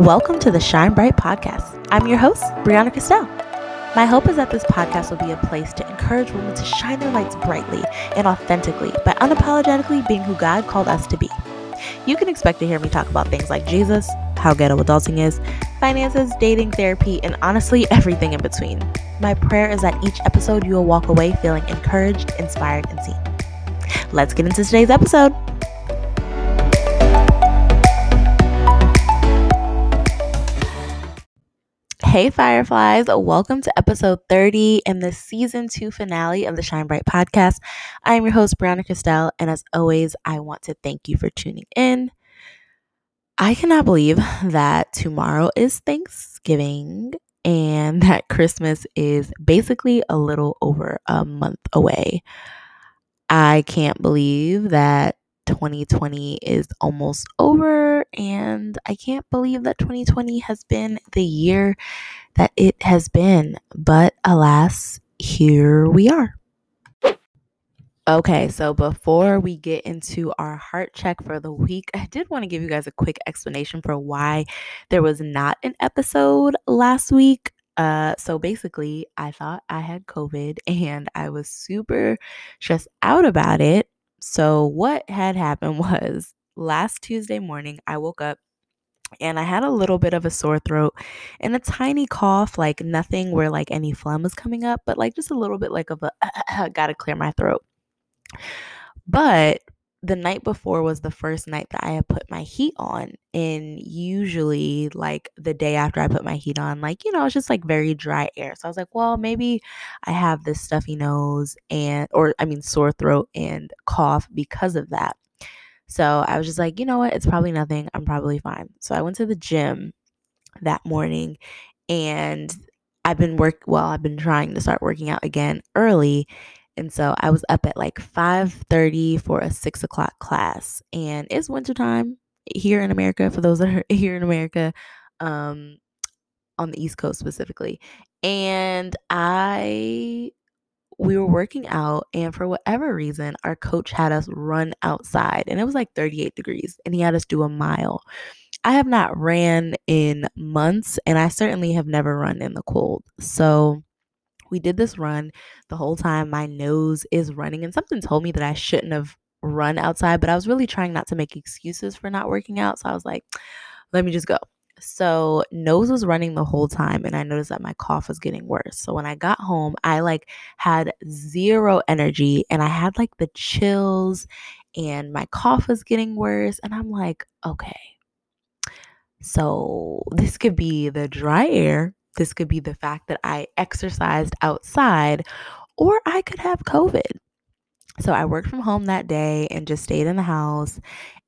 Welcome to the Shine Bright Podcast. I'm your host, Brianna Castell. My hope is that this podcast will be a place to encourage women to shine their lights brightly and authentically by unapologetically being who God called us to be. You can expect to hear me talk about things like Jesus, how ghetto adulting is, finances, dating, therapy, and honestly, everything in between. My prayer is that each episode you will walk away feeling encouraged, inspired, and seen. Let's get into today's episode. Hey, Fireflies. Welcome to episode 30 and the season two finale of the Shine Bright podcast. I am your host, Brianna Castell, and as always, I want to thank you for tuning in. I cannot believe that tomorrow is Thanksgiving and that Christmas is basically a little over a month away. I can't believe that 2020 is almost over, and I can't believe that 2020 has been the year that it has been. But alas, here we are. Okay, so before we get into our heart check for the week, I did want to give you guys a quick explanation for why there was not an episode last week. Uh, so basically, I thought I had COVID and I was super stressed out about it. So, what had happened was last Tuesday morning, I woke up and I had a little bit of a sore throat and a tiny cough, like nothing where like any phlegm was coming up, but like just a little bit like of a gotta clear my throat. But the night before was the first night that I had put my heat on. And usually, like the day after I put my heat on, like, you know, it's just like very dry air. So I was like, well, maybe I have this stuffy nose and, or I mean, sore throat and cough because of that. So I was just like, you know what? It's probably nothing. I'm probably fine. So I went to the gym that morning and I've been work well, I've been trying to start working out again early and so I was up at like 5:30 for a six o'clock class. And it's wintertime here in America, for those that are here in America, um, on the East Coast specifically. And I we were working out and for whatever reason our coach had us run outside and it was like 38 degrees and he had us do a mile i have not ran in months and i certainly have never run in the cold so we did this run the whole time my nose is running and something told me that I shouldn't have run outside, but I was really trying not to make excuses for not working out. So I was like, let me just go. So nose was running the whole time and I noticed that my cough was getting worse. So when I got home, I like had zero energy and I had like the chills and my cough was getting worse and I'm like, okay. So this could be the dry air this could be the fact that I exercised outside, or I could have COVID. So I worked from home that day and just stayed in the house.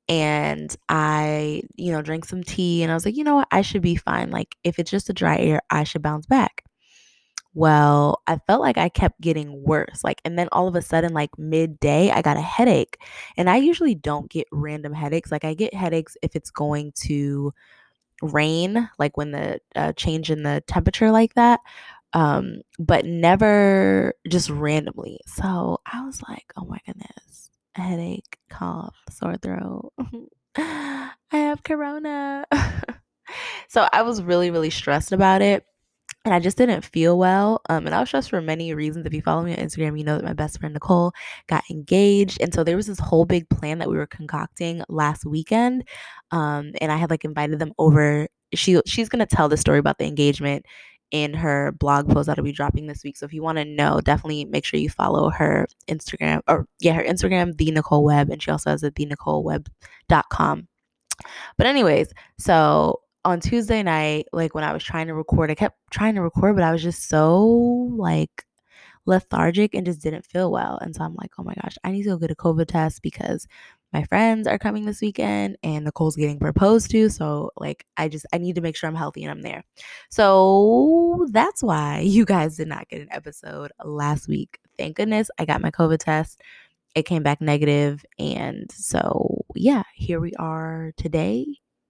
And I, you know, drank some tea and I was like, you know what? I should be fine. Like, if it's just a dry air, I should bounce back. Well, I felt like I kept getting worse. Like, and then all of a sudden, like midday, I got a headache. And I usually don't get random headaches. Like, I get headaches if it's going to rain, like when the uh, change in the temperature like that, um, but never just randomly. So I was like, oh my goodness, a headache, cough, sore throat. I have corona. so I was really, really stressed about it and I just didn't feel well. Um, and I was stressed for many reasons. If you follow me on Instagram, you know that my best friend Nicole got engaged, and so there was this whole big plan that we were concocting last weekend. Um, and I had like invited them over. She she's gonna tell the story about the engagement in her blog post that'll be dropping this week. So if you want to know, definitely make sure you follow her Instagram or yeah, her Instagram, the Nicole Webb, and she also has a the NicoleWebb.com. But anyways, so on Tuesday night, like when I was trying to record, I kept trying to record, but I was just so like lethargic and just didn't feel well. And so I'm like, oh my gosh, I need to go get a COVID test because my friends are coming this weekend and Nicole's getting proposed to. So, like, I just, I need to make sure I'm healthy and I'm there. So, that's why you guys did not get an episode last week. Thank goodness I got my COVID test. It came back negative, And so, yeah, here we are today.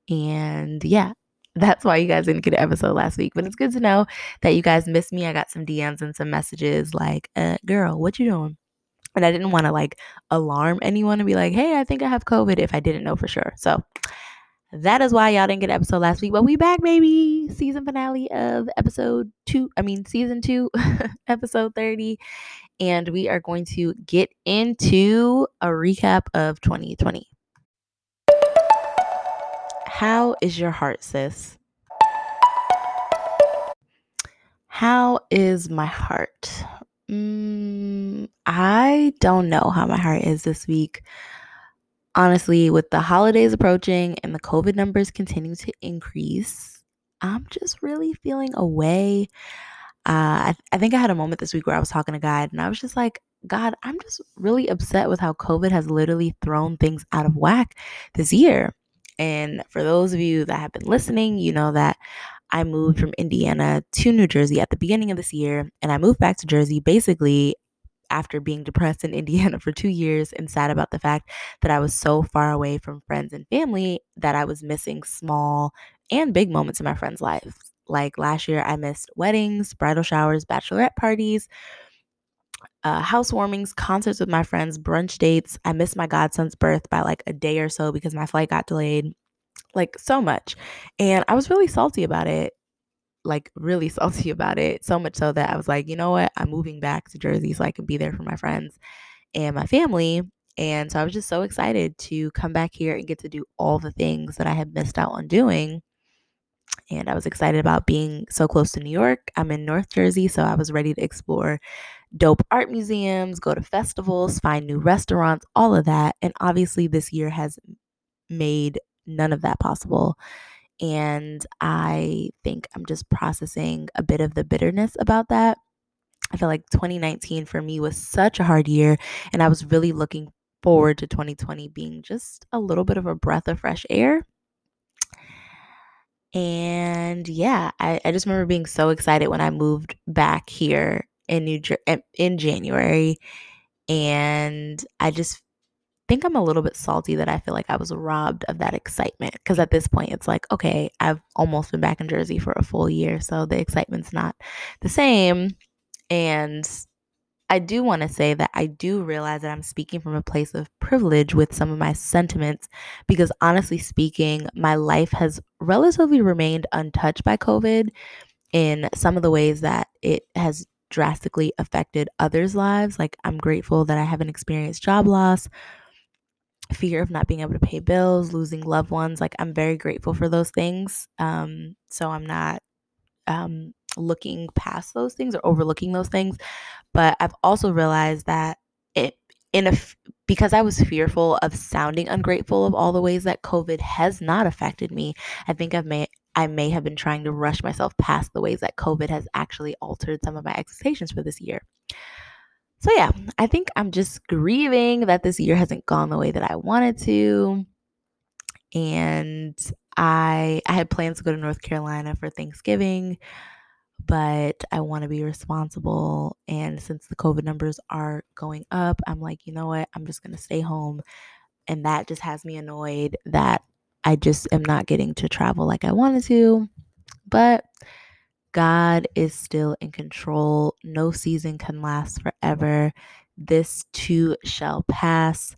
And yeah, that's why you guys didn't get an episode last week. But it's good to know that you guys missed me. I got some DMs and some messages like, uh, girl, what you doing? And I didn't want to like alarm anyone and be like, hey, I think I have COVID if I didn't know for sure. So that is why y'all didn't get an episode last week. But we back, baby. Season finale of episode two. I mean, season two, episode 30. And we are going to get into a recap of 2020. How is your heart, sis? How is my heart? Mm, I don't know how my heart is this week. Honestly, with the holidays approaching and the COVID numbers continue to increase, I'm just really feeling away. Uh, I, I think I had a moment this week where I was talking to God and I was just like, God, I'm just really upset with how COVID has literally thrown things out of whack this year. And for those of you that have been listening, you know that I moved from Indiana to New Jersey at the beginning of this year. And I moved back to Jersey basically after being depressed in Indiana for two years and sad about the fact that I was so far away from friends and family that I was missing small and big moments in my friends' lives. Like last year, I missed weddings, bridal showers, bachelorette parties, uh, housewarmings, concerts with my friends, brunch dates. I missed my godson's birth by like a day or so because my flight got delayed. Like so much. And I was really salty about it like really salty about it. So much so that I was like, you know what? I'm moving back to Jersey so I can be there for my friends and my family. And so I was just so excited to come back here and get to do all the things that I had missed out on doing. And I was excited about being so close to New York. I'm in North Jersey, so I was ready to explore dope art museums, go to festivals, find new restaurants, all of that. And obviously, this year has made none of that possible. And I think I'm just processing a bit of the bitterness about that. I feel like 2019 for me was such a hard year, and I was really looking forward to 2020 being just a little bit of a breath of fresh air. And yeah, I, I just remember being so excited when I moved back here in New Jer- in January, and I just think I'm a little bit salty that I feel like I was robbed of that excitement because at this point it's like, okay, I've almost been back in Jersey for a full year, so the excitement's not the same. And I do want to say that I do realize that I'm speaking from a place of privilege with some of my sentiments because honestly speaking, my life has relatively remained untouched by COVID in some of the ways that it has drastically affected others' lives. Like, I'm grateful that I haven't experienced job loss fear of not being able to pay bills, losing loved ones. Like I'm very grateful for those things. Um, so I'm not um, looking past those things or overlooking those things. But I've also realized that it in a because I was fearful of sounding ungrateful of all the ways that COVID has not affected me. I think I've made I may have been trying to rush myself past the ways that COVID has actually altered some of my expectations for this year. So, yeah, I think I'm just grieving that this year hasn't gone the way that I wanted to. And I I had plans to go to North Carolina for Thanksgiving, but I want to be responsible and since the COVID numbers are going up, I'm like, you know what? I'm just going to stay home. And that just has me annoyed that I just am not getting to travel like I wanted to. But God is still in control. No season can last forever. This too shall pass.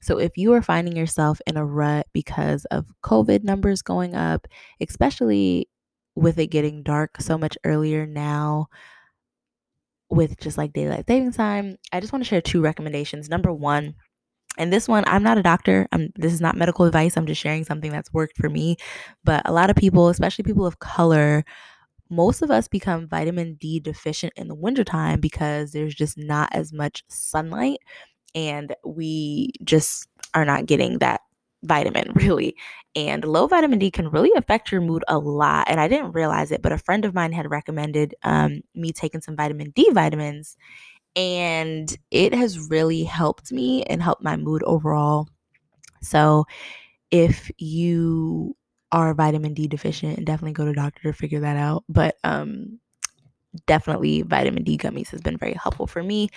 So, if you are finding yourself in a rut because of COVID numbers going up, especially with it getting dark so much earlier now, with just like daylight savings time, I just want to share two recommendations. Number one, and this one, I'm not a doctor. I'm this is not medical advice. I'm just sharing something that's worked for me. But a lot of people, especially people of color, most of us become vitamin D deficient in the wintertime because there's just not as much sunlight and we just are not getting that vitamin really. And low vitamin D can really affect your mood a lot. And I didn't realize it, but a friend of mine had recommended um, me taking some vitamin D vitamins. And it has really helped me and helped my mood overall. So if you are vitamin D deficient, definitely go to doctor to figure that out. But um, definitely vitamin D gummies has been very helpful for me.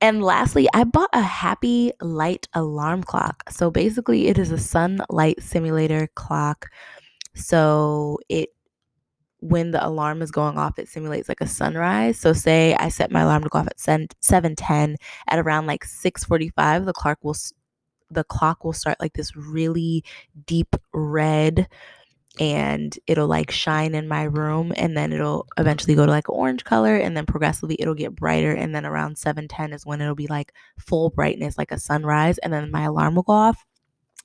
And lastly, I bought a happy light alarm clock. So basically, it is a sunlight simulator clock. So it when the alarm is going off, it simulates like a sunrise. So say I set my alarm to go off at 7 10 at around like 6:45, the clock will the clock will start like this really deep red and it'll like shine in my room and then it'll eventually go to like orange color and then progressively it'll get brighter and then around 7:10 is when it'll be like full brightness like a sunrise and then my alarm will go off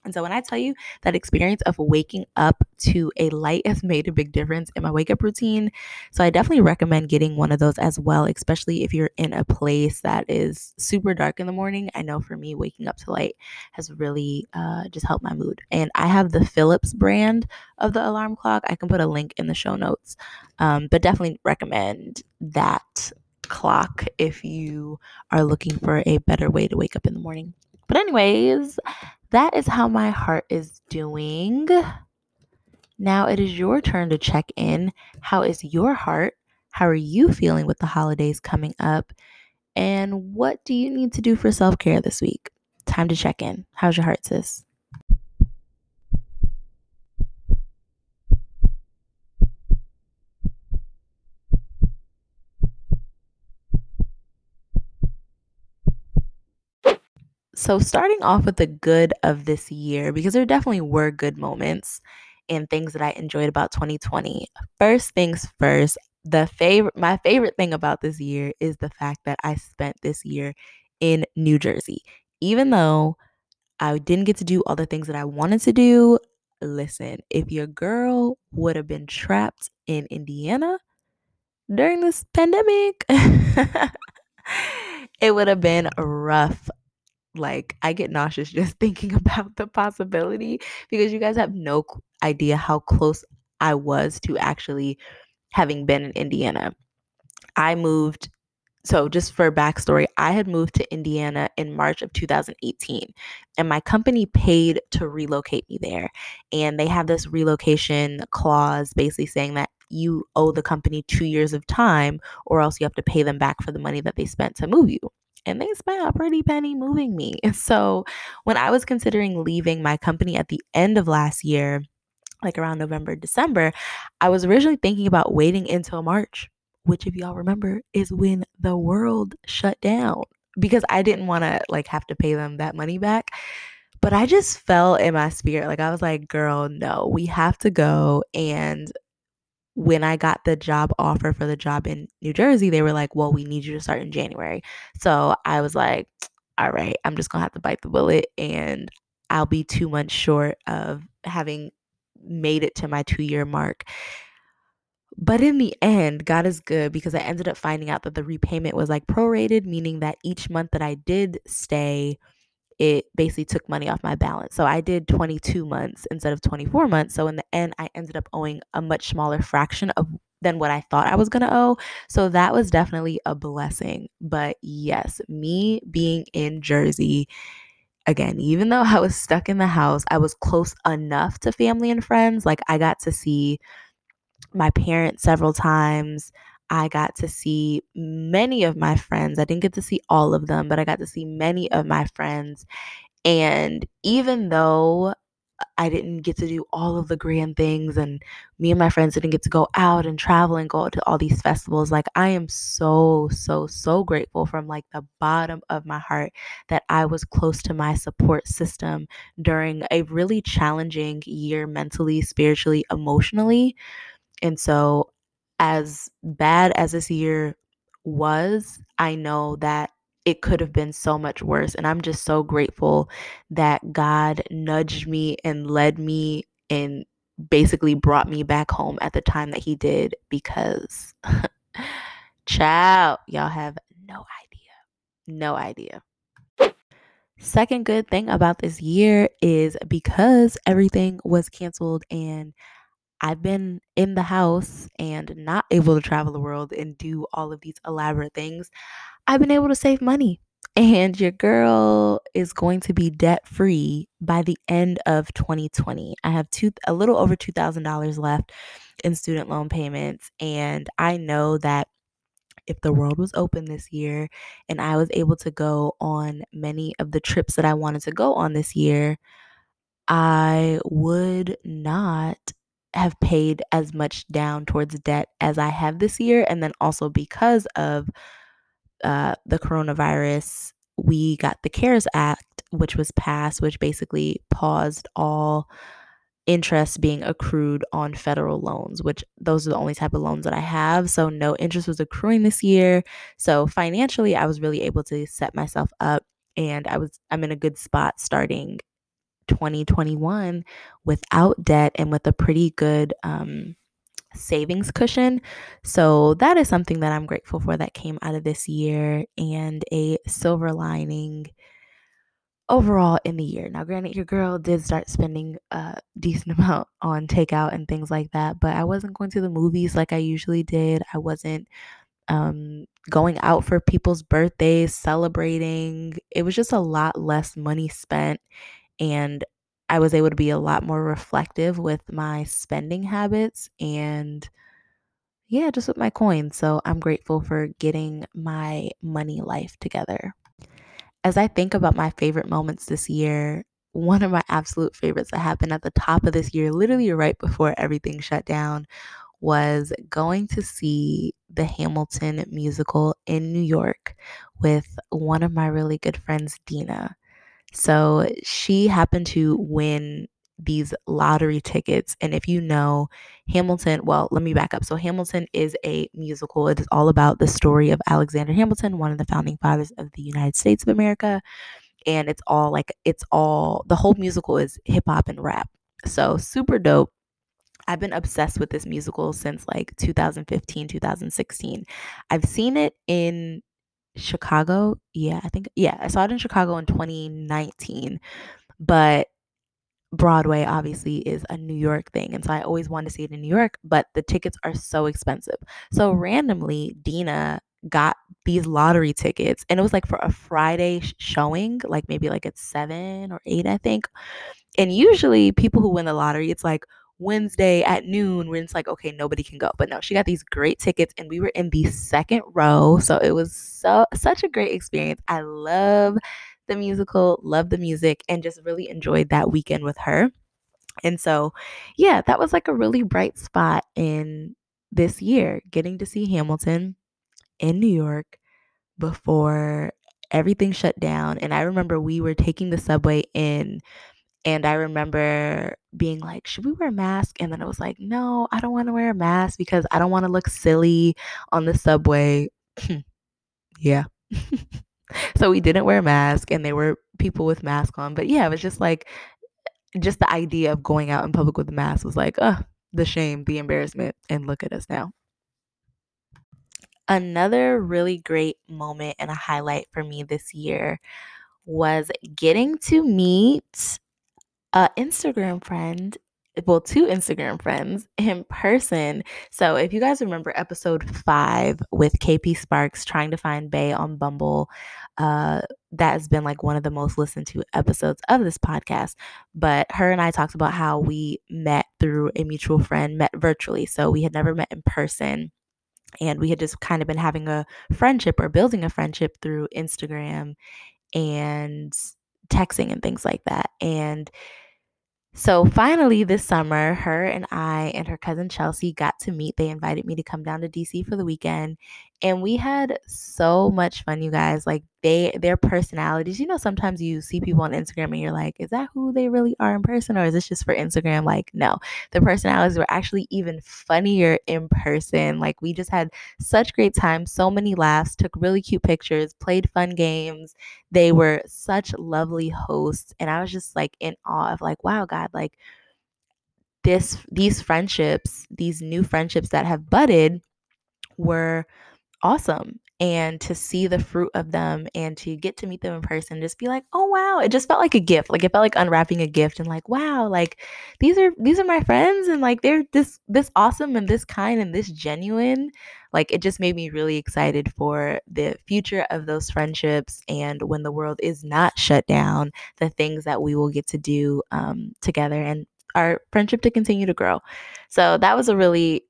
and so when I tell you that experience of waking up to a light has made a big difference in my wake up routine. So I definitely recommend getting one of those as well, especially if you're in a place that is super dark in the morning. I know for me, waking up to light has really uh, just helped my mood. And I have the Philips brand of the alarm clock. I can put a link in the show notes, um, but definitely recommend that clock if you are looking for a better way to wake up in the morning. But, anyways, that is how my heart is doing. Now it is your turn to check in. How is your heart? How are you feeling with the holidays coming up? And what do you need to do for self care this week? Time to check in. How's your heart, sis? So, starting off with the good of this year, because there definitely were good moments and things that I enjoyed about 2020. First things first, the favorite my favorite thing about this year is the fact that I spent this year in New Jersey. Even though I didn't get to do all the things that I wanted to do, listen, if your girl would have been trapped in Indiana during this pandemic, it would have been rough like I get nauseous just thinking about the possibility because you guys have no idea how close I was to actually having been in Indiana. I moved so just for backstory, I had moved to Indiana in March of 2018, and my company paid to relocate me there. And they have this relocation clause basically saying that you owe the company two years of time, or else you have to pay them back for the money that they spent to move you and they spent a pretty penny moving me. So when I was considering leaving my company at the end of last year, like around November, December, I was originally thinking about waiting until March, which if y'all remember is when the world shut down because I didn't want to like have to pay them that money back. But I just felt in my spirit like I was like, girl, no, we have to go and when I got the job offer for the job in New Jersey, they were like, well, we need you to start in January. So I was like, all right, I'm just going to have to bite the bullet and I'll be two months short of having made it to my two year mark. But in the end, God is good because I ended up finding out that the repayment was like prorated, meaning that each month that I did stay, it basically took money off my balance. So I did 22 months instead of 24 months. So in the end, I ended up owing a much smaller fraction of than what I thought I was going to owe. So that was definitely a blessing. But yes, me being in Jersey again, even though I was stuck in the house, I was close enough to family and friends. Like I got to see my parents several times. I got to see many of my friends. I didn't get to see all of them, but I got to see many of my friends. And even though I didn't get to do all of the grand things, and me and my friends didn't get to go out and travel and go to all these festivals. Like, I am so, so, so grateful from like the bottom of my heart that I was close to my support system during a really challenging year mentally, spiritually, emotionally. And so as bad as this year was, I know that it could have been so much worse. And I'm just so grateful that God nudged me and led me and basically brought me back home at the time that He did because, child, y'all have no idea. No idea. Second good thing about this year is because everything was canceled and I've been in the house and not able to travel the world and do all of these elaborate things. I've been able to save money. And your girl is going to be debt free by the end of 2020. I have two a little over $2,000 left in student loan payments and I know that if the world was open this year and I was able to go on many of the trips that I wanted to go on this year, I would not have paid as much down towards debt as I have this year. And then also because of uh, the coronavirus, we got the CARES Act which was passed, which basically paused all interest being accrued on federal loans, which those are the only type of loans that I have. So no interest was accruing this year. So financially, I was really able to set myself up and I was I'm in a good spot starting 2021 without debt and with a pretty good um, savings cushion. So that is something that I'm grateful for that came out of this year and a silver lining overall in the year. Now, granted, your girl did start spending a decent amount on takeout and things like that, but I wasn't going to the movies like I usually did. I wasn't um, going out for people's birthdays, celebrating. It was just a lot less money spent, and I was able to be a lot more reflective with my spending habits and yeah, just with my coins. So I'm grateful for getting my money life together as I think about my favorite moments this year, one of my absolute favorites that happened at the top of this year, literally right before everything shut down, was going to see the Hamilton musical in New York with one of my really good friends, Dina. So she happened to win these lottery tickets. And if you know Hamilton, well, let me back up. So, Hamilton is a musical. It is all about the story of Alexander Hamilton, one of the founding fathers of the United States of America. And it's all like, it's all, the whole musical is hip hop and rap. So, super dope. I've been obsessed with this musical since like 2015, 2016. I've seen it in Chicago. Yeah, I think, yeah, I saw it in Chicago in 2019. But Broadway obviously is a New York thing. And so I always wanted to see it in New York, but the tickets are so expensive. So randomly, Dina got these lottery tickets and it was like for a Friday sh- showing, like maybe like at seven or eight, I think. And usually people who win the lottery, it's like Wednesday at noon when it's like, okay, nobody can go. But no, she got these great tickets and we were in the second row. So it was so such a great experience. I love the musical, love the music, and just really enjoyed that weekend with her. And so, yeah, that was like a really bright spot in this year, getting to see Hamilton in New York before everything shut down. And I remember we were taking the subway in, and I remember being like, should we wear a mask? And then I was like, no, I don't want to wear a mask because I don't want to look silly on the subway. yeah. so we didn't wear a mask and there were people with masks on. But yeah, it was just like just the idea of going out in public with a mask was like, uh, the shame, the embarrassment, and look at us now. Another really great moment and a highlight for me this year was getting to meet an Instagram friend well, two Instagram friends in person. So if you guys remember episode five with KP Sparks trying to find Bae on Bumble, uh, that has been like one of the most listened to episodes of this podcast. But her and I talked about how we met through a mutual friend, met virtually. So we had never met in person. And we had just kind of been having a friendship or building a friendship through Instagram and texting and things like that. And so finally, this summer, her and I and her cousin Chelsea got to meet. They invited me to come down to DC for the weekend, and we had so much fun, you guys. Like they, their personalities. You know, sometimes you see people on Instagram and you're like, "Is that who they really are in person, or is this just for Instagram?" Like, no, the personalities were actually even funnier in person. Like we just had such great time, so many laughs, took really cute pictures, played fun games. They were such lovely hosts, and I was just like in awe of like, wow, God, like this these friendships, these new friendships that have budded were awesome and to see the fruit of them and to get to meet them in person just be like oh wow. It just felt like a gift like it felt like unwrapping a gift and like wow like these are these are my friends and like they're this this awesome and this kind and this genuine. Like it just made me really excited for the future of those friendships and when the world is not shut down the things that we will get to do um, together and our friendship to continue to grow. So that was a really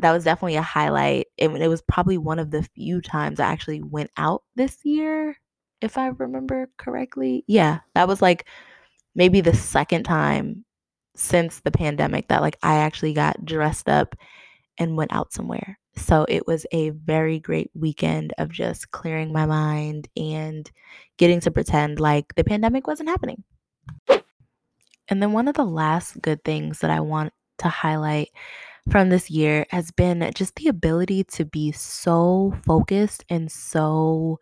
that was definitely a highlight. It, it was probably one of the few times I actually went out this year, if I remember correctly. Yeah, that was like maybe the second time since the pandemic that like I actually got dressed up and went out somewhere. So it was a very great weekend of just clearing my mind and getting to pretend like the pandemic wasn't happening. And then one of the last good things that I want to highlight from this year has been just the ability to be so focused and so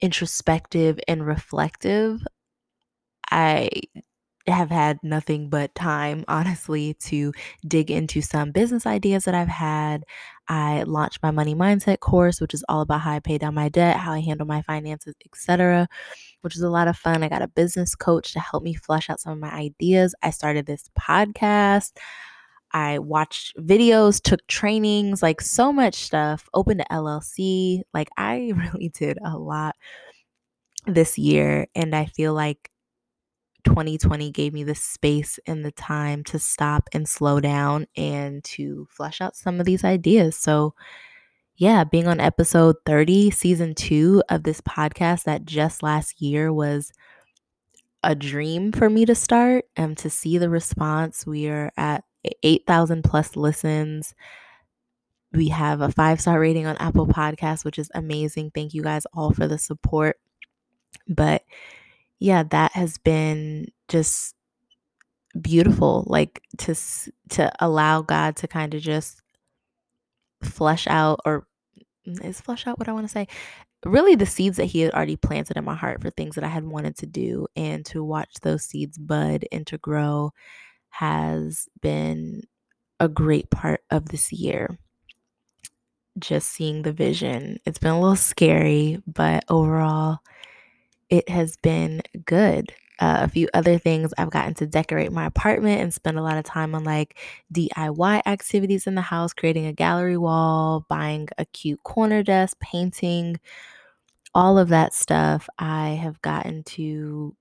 introspective and reflective. I have had nothing but time, honestly, to dig into some business ideas that I've had. I launched my money mindset course, which is all about how I pay down my debt, how I handle my finances, etc., which is a lot of fun. I got a business coach to help me flesh out some of my ideas. I started this podcast. I watched videos, took trainings, like so much stuff, opened an LLC. Like I really did a lot this year. And I feel like 2020 gave me the space and the time to stop and slow down and to flesh out some of these ideas. So, yeah, being on episode 30, season two of this podcast that just last year was a dream for me to start and um, to see the response. We are at 8,000 plus listens. We have a five star rating on Apple Podcasts, which is amazing. Thank you guys all for the support. But yeah, that has been just beautiful like to to allow God to kind of just flesh out or mm, is flesh out what I want to say really the seeds that he had already planted in my heart for things that I had wanted to do and to watch those seeds bud and to grow has been a great part of this year. Just seeing the vision. It's been a little scary, but overall, it has been good. Uh, a few other things I've gotten to decorate my apartment and spend a lot of time on like DIY activities in the house, creating a gallery wall, buying a cute corner desk, painting, all of that stuff. I have gotten to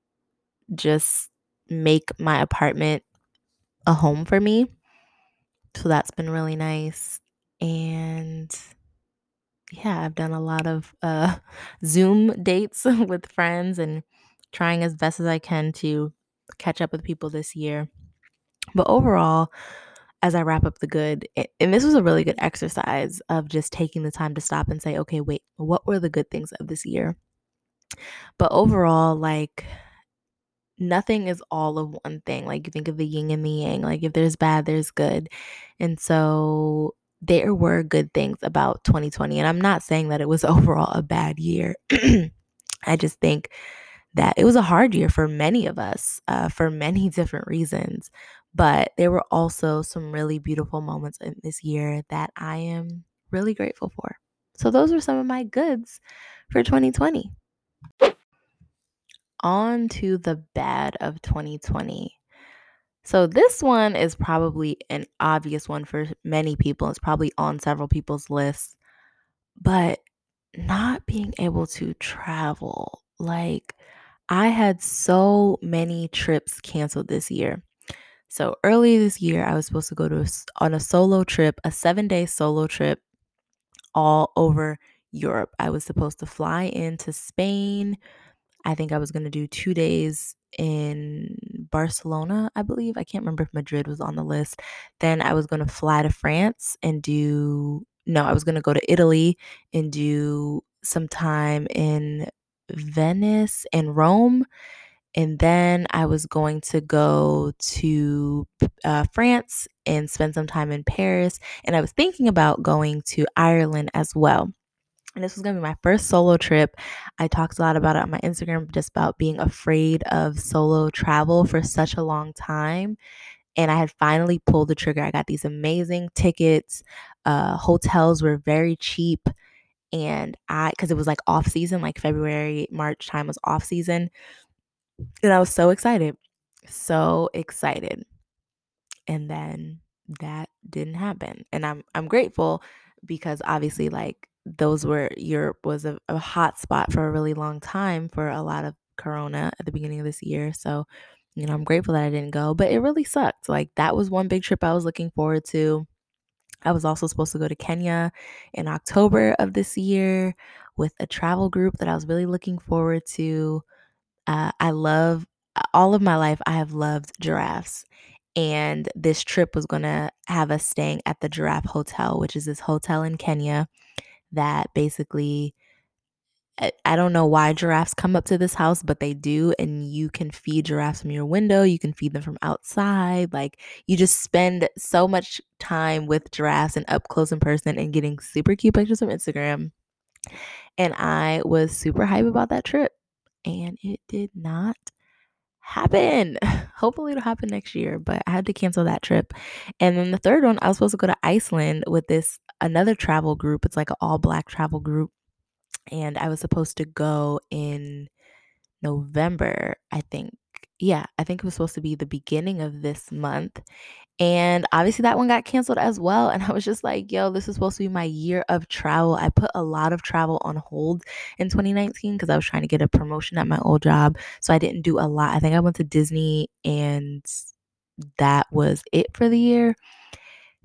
just make my apartment a home for me. So that's been really nice. And yeah, I've done a lot of uh, Zoom dates with friends and trying as best as I can to catch up with people this year. But overall, as I wrap up the good, and this was a really good exercise of just taking the time to stop and say, okay, wait, what were the good things of this year? But overall, like, nothing is all of one thing. Like, you think of the yin and the yang, like, if there's bad, there's good. And so, there were good things about 2020. And I'm not saying that it was overall a bad year. I just think that it was a hard year for many of us uh, for many different reasons. But there were also some really beautiful moments in this year that I am really grateful for. So, those are some of my goods for 2020. On to the bad of 2020. So, this one is probably an obvious one for many people. It's probably on several people's lists, but not being able to travel. Like, I had so many trips canceled this year. So, early this year, I was supposed to go to a, on a solo trip, a seven day solo trip all over Europe. I was supposed to fly into Spain. I think I was going to do two days in Barcelona, I believe. I can't remember if Madrid was on the list. Then I was going to fly to France and do, no, I was going to go to Italy and do some time in Venice and Rome. And then I was going to go to uh, France and spend some time in Paris. And I was thinking about going to Ireland as well and this was going to be my first solo trip. I talked a lot about it on my Instagram, just about being afraid of solo travel for such a long time. And I had finally pulled the trigger. I got these amazing tickets. Uh, hotels were very cheap. And I, because it was like off season, like February, March time was off season. And I was so excited. So excited. And then that didn't happen. And I'm I'm grateful because obviously like those were Europe was a, a hot spot for a really long time for a lot of Corona at the beginning of this year. So, you know, I'm grateful that I didn't go, but it really sucked. Like that was one big trip I was looking forward to. I was also supposed to go to Kenya in October of this year with a travel group that I was really looking forward to. Uh, I love all of my life, I have loved giraffes. And this trip was going to have us staying at the Giraffe Hotel, which is this hotel in Kenya that basically I don't know why giraffes come up to this house, but they do. And you can feed giraffes from your window. You can feed them from outside. Like you just spend so much time with giraffes and up close in person and getting super cute pictures from Instagram. And I was super hype about that trip. And it did not happen. Hopefully it'll happen next year, but I had to cancel that trip. And then the third one, I was supposed to go to Iceland with this another travel group. It's like an all black travel group and I was supposed to go in November, I think. Yeah, I think it was supposed to be the beginning of this month. And obviously that one got canceled as well. And I was just like, yo, this is supposed to be my year of travel. I put a lot of travel on hold in 2019 because I was trying to get a promotion at my old job. So I didn't do a lot. I think I went to Disney and that was it for the year.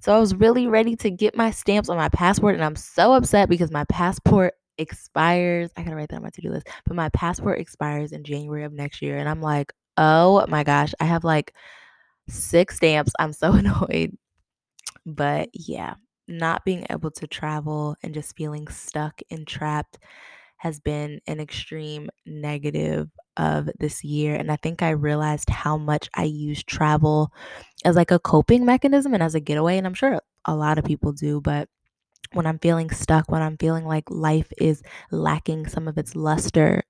So I was really ready to get my stamps on my passport. And I'm so upset because my passport expires. I gotta write that on my to do list. But my passport expires in January of next year. And I'm like, oh my gosh, I have like six stamps. I'm so annoyed. But yeah, not being able to travel and just feeling stuck and trapped has been an extreme negative of this year. And I think I realized how much I use travel as like a coping mechanism and as a getaway. And I'm sure a lot of people do, but when I'm feeling stuck, when I'm feeling like life is lacking some of its luster,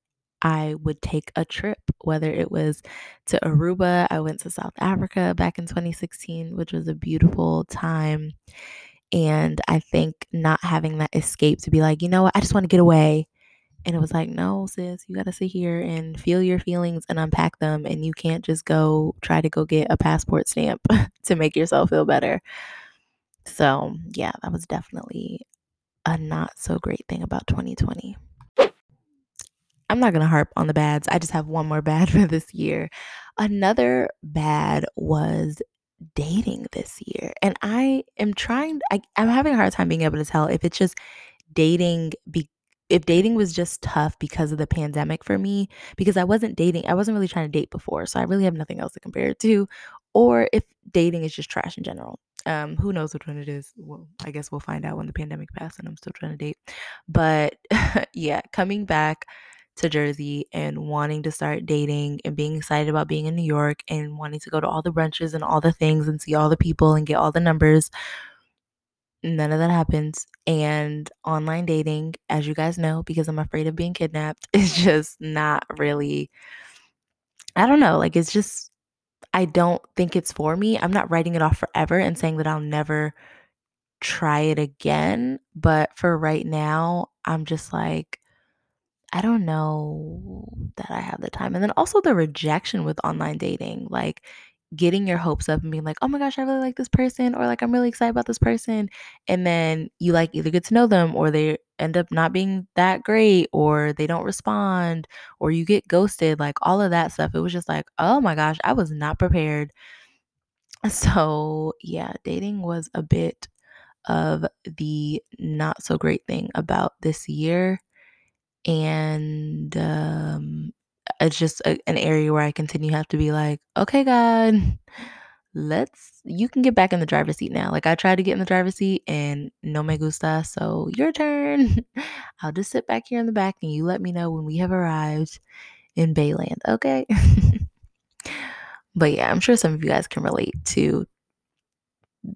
I would take a trip, whether it was to Aruba. I went to South Africa back in 2016, which was a beautiful time. And I think not having that escape to be like, you know what, I just want to get away. And it was like, no, sis, you got to sit here and feel your feelings and unpack them. And you can't just go try to go get a passport stamp to make yourself feel better. So, yeah, that was definitely a not so great thing about 2020. I'm not going to harp on the bads. I just have one more bad for this year. Another bad was dating this year. And I am trying, I, am having a hard time being able to tell if it's just dating be, if dating was just tough because of the pandemic for me, because I wasn't dating, I wasn't really trying to date before. So I really have nothing else to compare it to, or if dating is just trash in general. Um, who knows which one it is? Well, I guess we'll find out when the pandemic passes and I'm still trying to date. But yeah, coming back to Jersey and wanting to start dating and being excited about being in New York and wanting to go to all the brunches and all the things and see all the people and get all the numbers. None of that happens. And online dating, as you guys know, because I'm afraid of being kidnapped, is just not really, I don't know, like it's just I don't think it's for me. I'm not writing it off forever and saying that I'll never try it again. But for right now, I'm just like, I don't know that I have the time. And then also the rejection with online dating, like getting your hopes up and being like, oh my gosh, I really like this person, or like, I'm really excited about this person. And then you like either get to know them or they end up not being that great or they don't respond or you get ghosted, like all of that stuff. It was just like, oh my gosh, I was not prepared. So, yeah, dating was a bit of the not so great thing about this year. And um, it's just a, an area where I continue to have to be like, okay, God, let's you can get back in the driver's seat now. Like I tried to get in the driver's seat and no me gusta. So your turn. I'll just sit back here in the back and you let me know when we have arrived in Bayland. Okay. but yeah, I'm sure some of you guys can relate to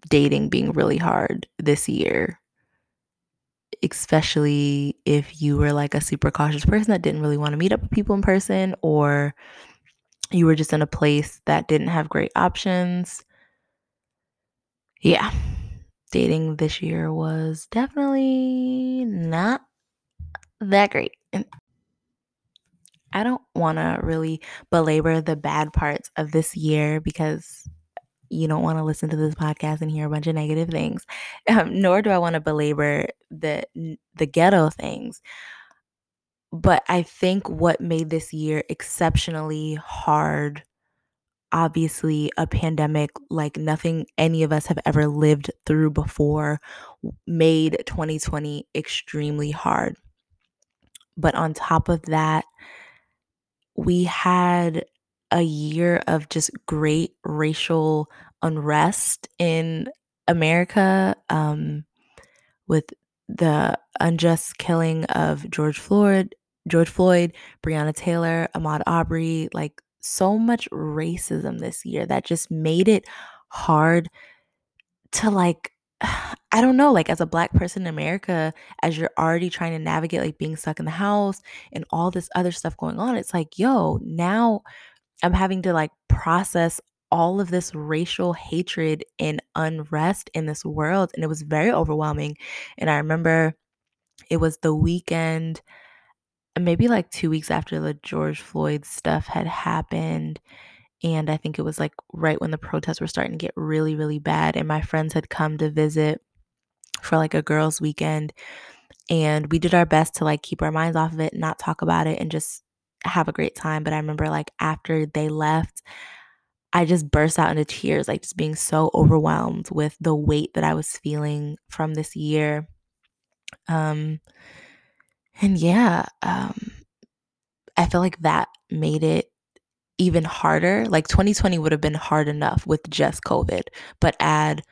dating being really hard this year. Especially if you were like a super cautious person that didn't really want to meet up with people in person or you were just in a place that didn't have great options. Yeah, dating this year was definitely not that great. And I don't want to really belabor the bad parts of this year because you don't want to listen to this podcast and hear a bunch of negative things. Um, nor do I want to belabor the the ghetto things. But I think what made this year exceptionally hard, obviously, a pandemic like nothing any of us have ever lived through before, made 2020 extremely hard. But on top of that, we had a year of just great racial unrest in America um, with the unjust killing of George Floyd, George Floyd, Breonna Taylor, Ahmaud Arbery, like so much racism this year that just made it hard to like I don't know, like as a black person in America, as you're already trying to navigate like being stuck in the house and all this other stuff going on, it's like, yo, now I'm having to like process all of this racial hatred and unrest in this world. And it was very overwhelming. And I remember it was the weekend, maybe like two weeks after the George Floyd stuff had happened. And I think it was like right when the protests were starting to get really, really bad. And my friends had come to visit for like a girls' weekend. And we did our best to like keep our minds off of it, not talk about it, and just have a great time. But I remember like after they left, I just burst out into tears, like just being so overwhelmed with the weight that I was feeling from this year. Um, and yeah, um, I feel like that made it even harder. Like 2020 would have been hard enough with just COVID, but add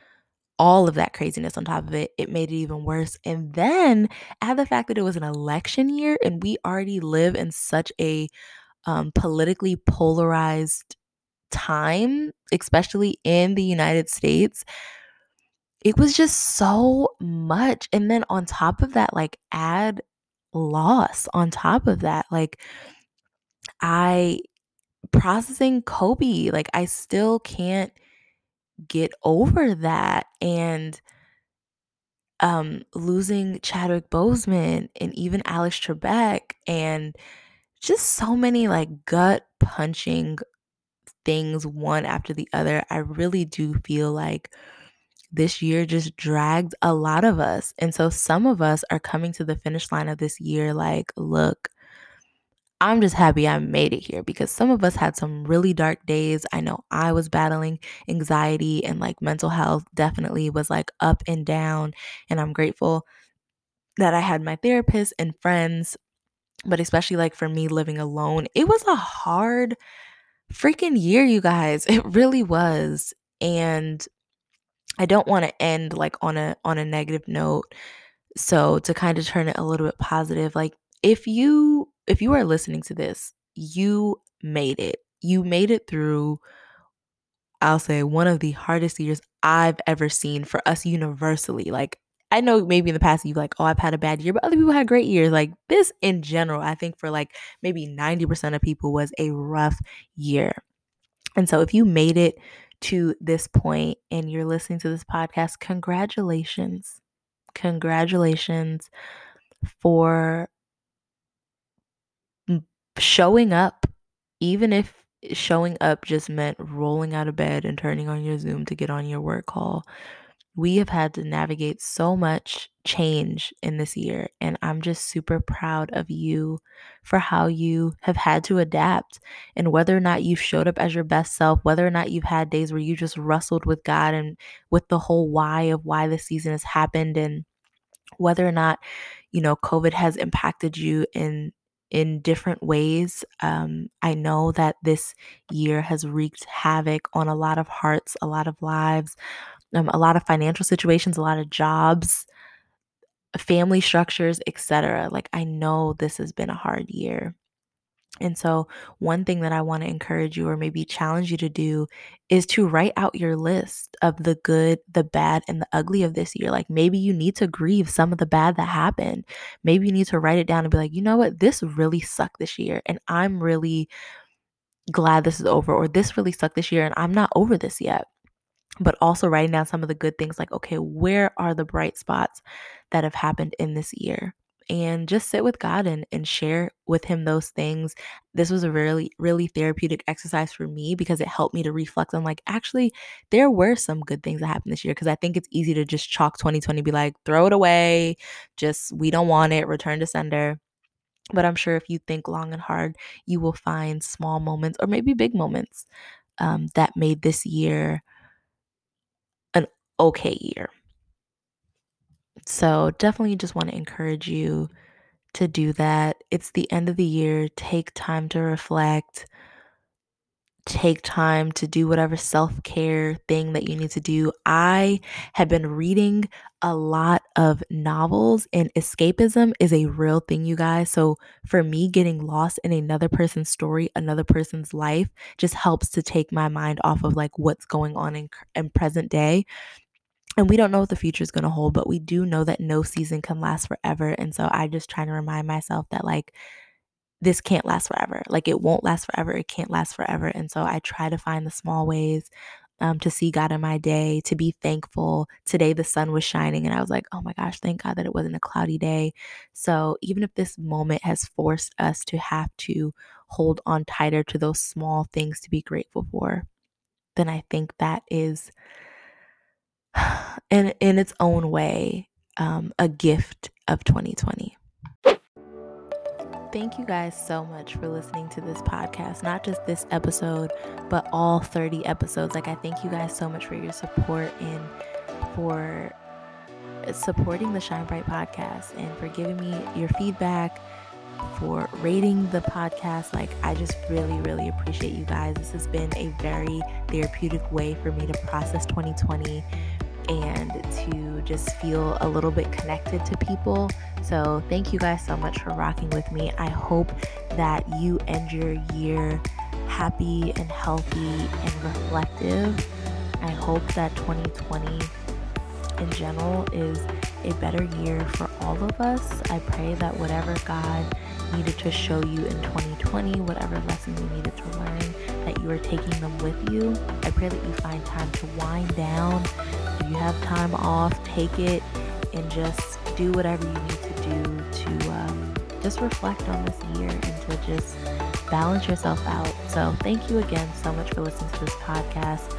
all of that craziness on top of it, it made it even worse. And then add the fact that it was an election year and we already live in such a um, politically polarized time, especially in the United States. It was just so much. And then on top of that, like add loss on top of that. Like I processing Kobe, like I still can't get over that. And um losing Chadwick Boseman and even Alex Trebek and just so many like gut punching things one after the other. I really do feel like this year just dragged a lot of us. And so some of us are coming to the finish line of this year like, look, I'm just happy I made it here because some of us had some really dark days. I know I was battling anxiety and like mental health definitely was like up and down. And I'm grateful that I had my therapist and friends, but especially like for me living alone, it was a hard freaking year, you guys. It really was. And I don't want to end like on a on a negative note. So to kind of turn it a little bit positive, like if you if you are listening to this, you made it. You made it through I'll say one of the hardest years I've ever seen for us universally. Like I know maybe in the past you've like, oh, I've had a bad year, but other people had great years. Like this in general, I think for like maybe 90% of people was a rough year. And so if you made it to this point and you're listening to this podcast, congratulations. Congratulations for showing up, even if showing up just meant rolling out of bed and turning on your Zoom to get on your work call. We have had to navigate so much change in this year, and I'm just super proud of you for how you have had to adapt and whether or not you've showed up as your best self, whether or not you've had days where you just wrestled with God and with the whole why of why this season has happened, and whether or not, you know, COVID has impacted you in in different ways. Um, I know that this year has wreaked havoc on a lot of hearts, a lot of lives, um, a lot of financial situations, a lot of jobs, family structures, etc. Like I know this has been a hard year. And so, one thing that I want to encourage you or maybe challenge you to do is to write out your list of the good, the bad, and the ugly of this year. Like maybe you need to grieve some of the bad that happened. Maybe you need to write it down and be like, you know what, this really sucked this year. And I'm really glad this is over, or this really sucked this year and I'm not over this yet but also writing down some of the good things like, okay, where are the bright spots that have happened in this year? And just sit with God and, and share with Him those things. This was a really, really therapeutic exercise for me because it helped me to reflect on, like, actually, there were some good things that happened this year. Because I think it's easy to just chalk 2020, be like, throw it away, just we don't want it, return to sender. But I'm sure if you think long and hard, you will find small moments or maybe big moments um, that made this year okay year. So, definitely just want to encourage you to do that. It's the end of the year. Take time to reflect. take time to do whatever self care thing that you need to do. I have been reading a lot of novels, and escapism is a real thing, you guys. So, for me, getting lost in another person's story, another person's life, just helps to take my mind off of like what's going on in, in present day. And we don't know what the future is going to hold, but we do know that no season can last forever. And so I just try to remind myself that, like, this can't last forever. Like it won't last forever. It can't last forever. And so I try to find the small ways um, to see God in my day, to be thankful. Today the sun was shining, and I was like, oh my gosh, thank God that it wasn't a cloudy day. So even if this moment has forced us to have to hold on tighter to those small things to be grateful for, then I think that is, in in its own way, um, a gift of 2020 thank you guys so much for listening to this podcast, not just this episode, but all 30 episodes. Like, I thank you guys so much for your support and for supporting the Shine Bright podcast and for giving me your feedback, for rating the podcast. Like, I just really, really appreciate you guys. This has been a very therapeutic way for me to process 2020 and to just feel a little bit connected to people. So, thank you guys so much for rocking with me. I hope that you end your year happy and healthy and reflective. I hope that 2020 in general is a better year for all of us. I pray that whatever God needed to show you in 2020, whatever lessons you needed to learn, that you are taking them with you. I pray that you find time to wind down. You have time off, take it and just do whatever you need to do to um, just reflect on this year and to just balance yourself out. So, thank you again so much for listening to this podcast.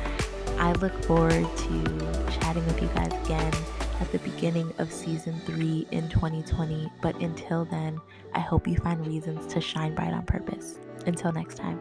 I look forward to chatting with you guys again at the beginning of season three in 2020. But until then, I hope you find reasons to shine bright on purpose. Until next time.